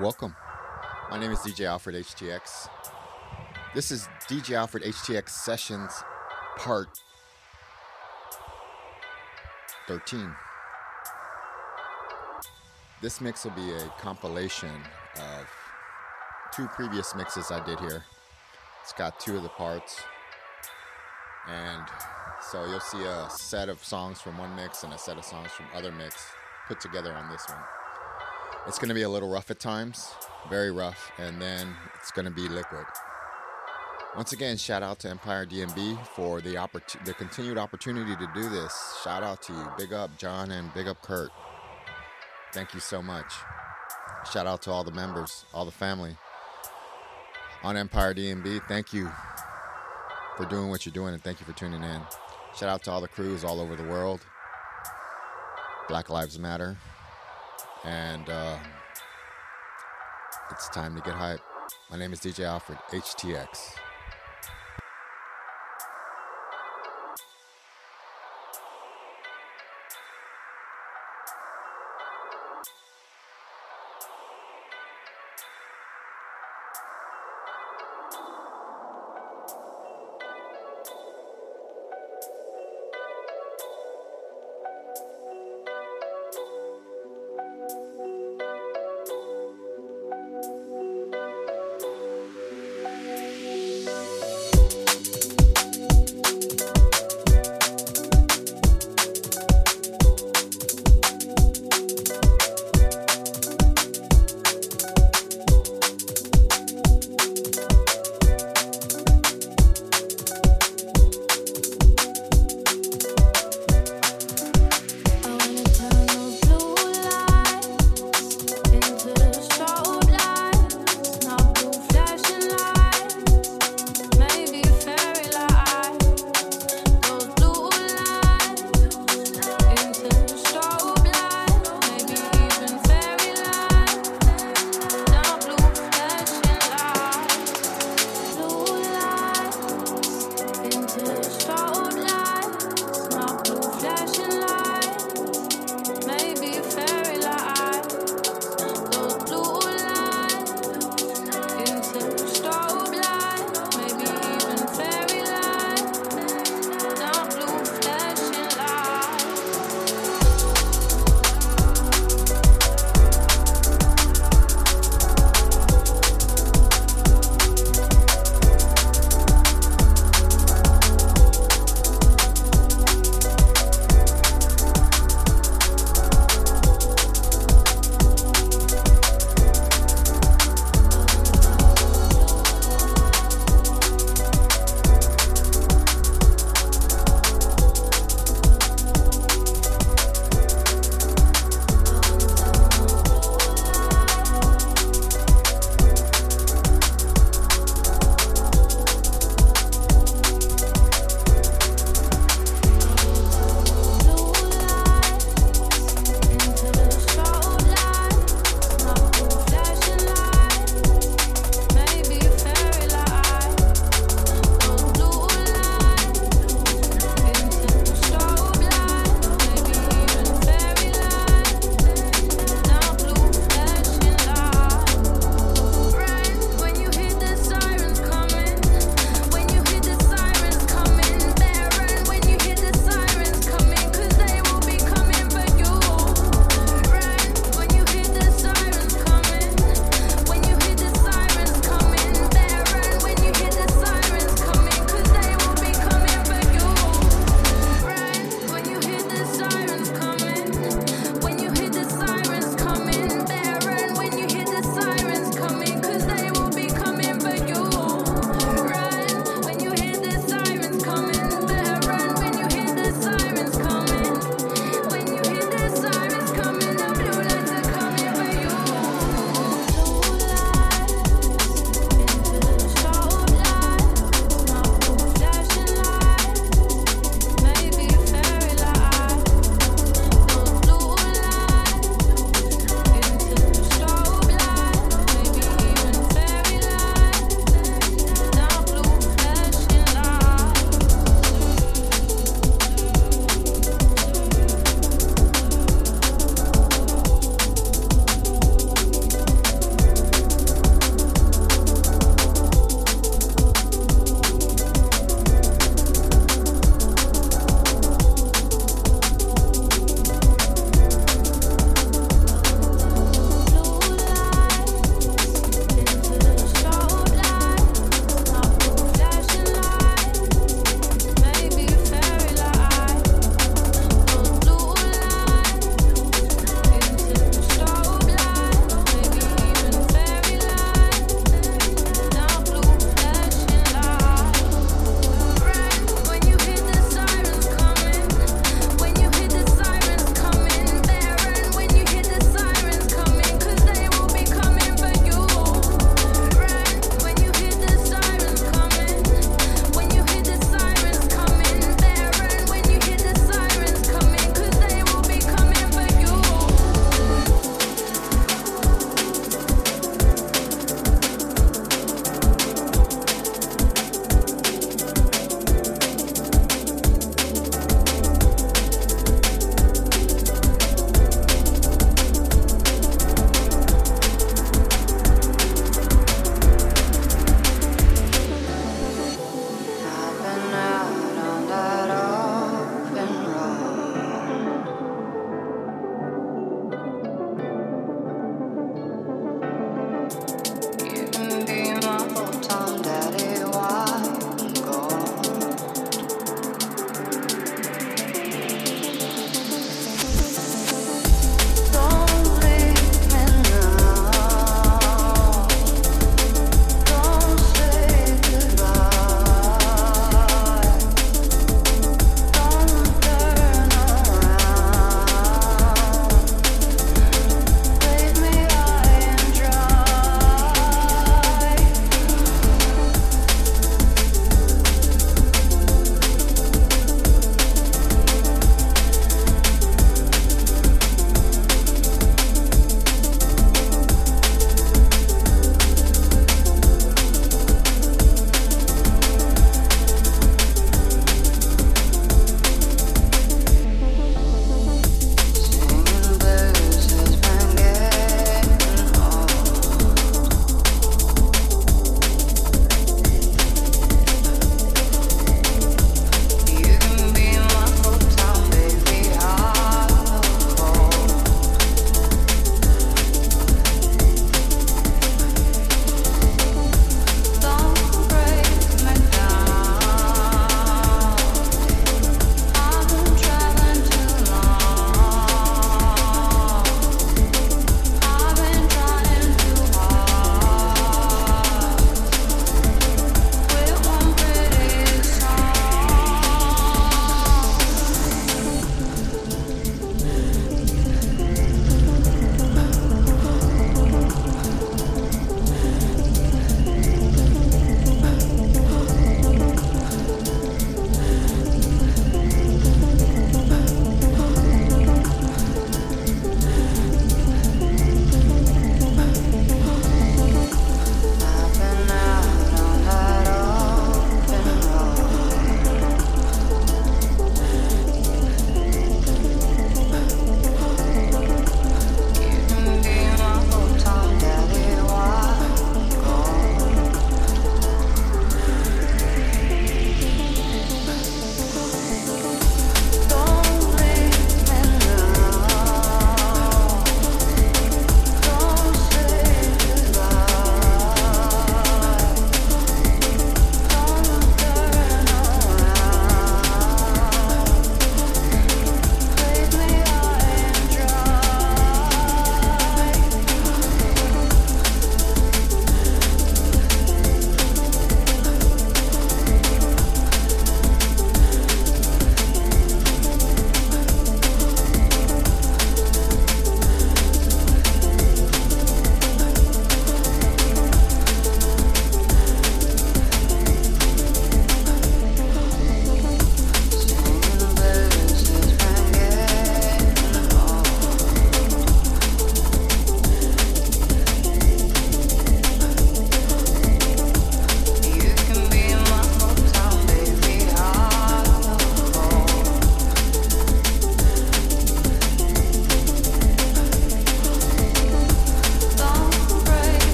welcome. My name is DJ Alfred HTX. This is DJ Alfred HTX Sessions Part 13. This mix will be a compilation of two previous mixes I did here. It's got two of the parts, and so you'll see a set of songs from one mix and a set of songs from other mix put together on this one. It's going to be a little rough at times, very rough, and then it's going to be liquid. Once again, shout out to Empire DnB for the oppor- the continued opportunity to do this. Shout out to you. Big up John and big up Kurt. Thank you so much. Shout out to all the members, all the family on Empire DnB. Thank you for doing what you're doing and thank you for tuning in. Shout out to all the crews all over the world. Black Lives Matter. And uh, it's time to get hype. My name is DJ Alfred, HTX.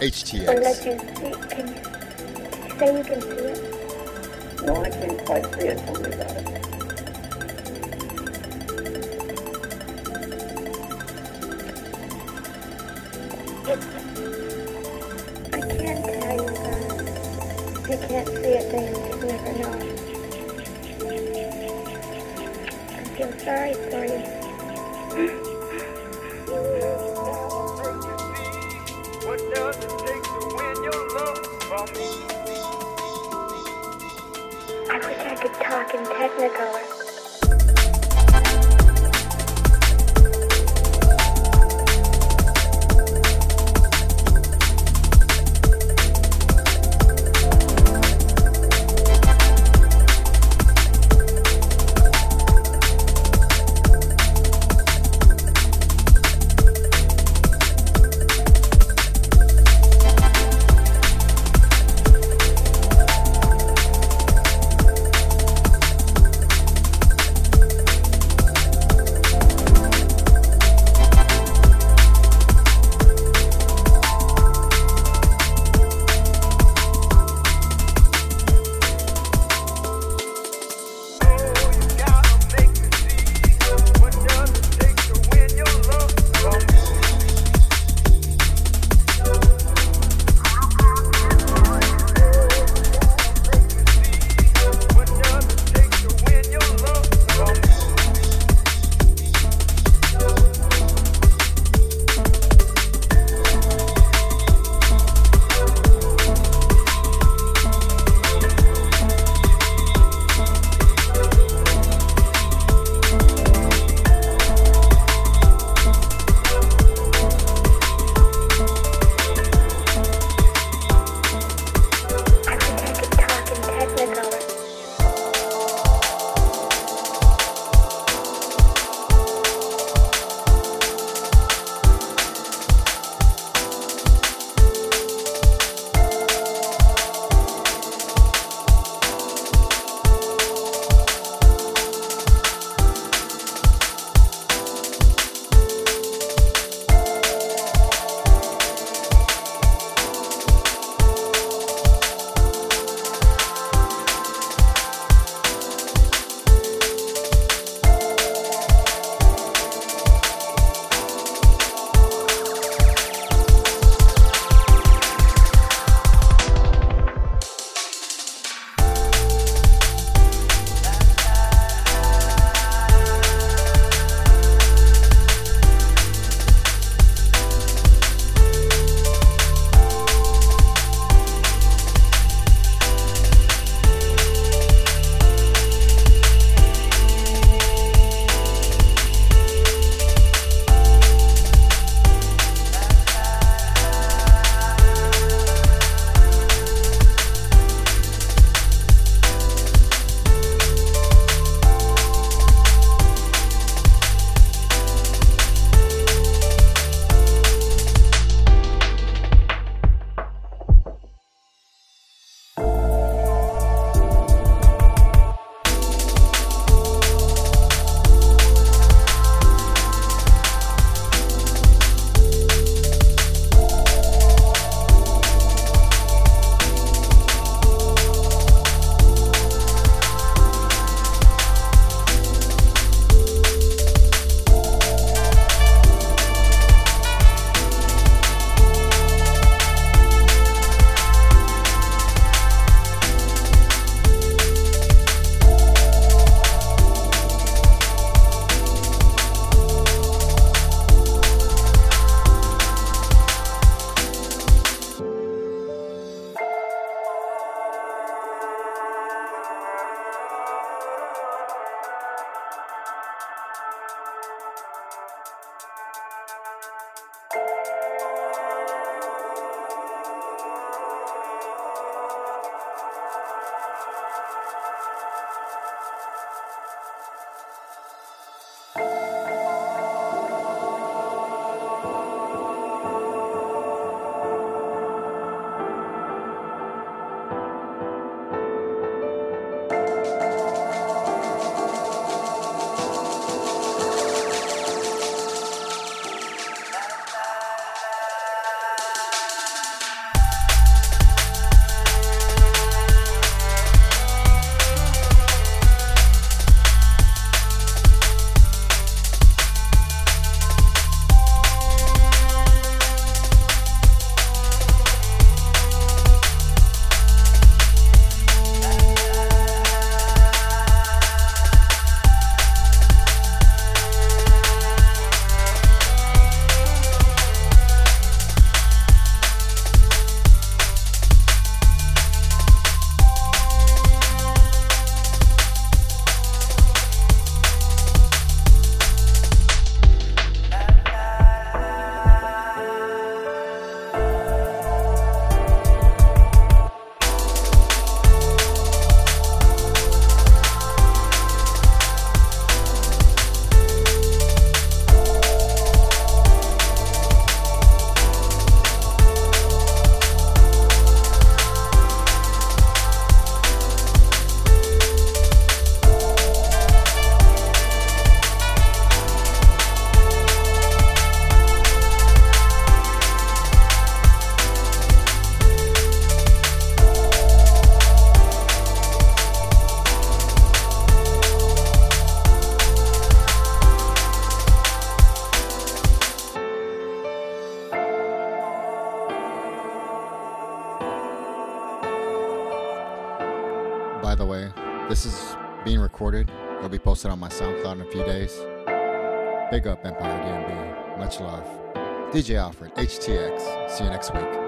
HTX. You can you, say you can see it? No, I can't quite see it. Be posted on my SoundCloud in a few days. Big up Empire DnB. Much love. DJ Alfred, HTX. See you next week.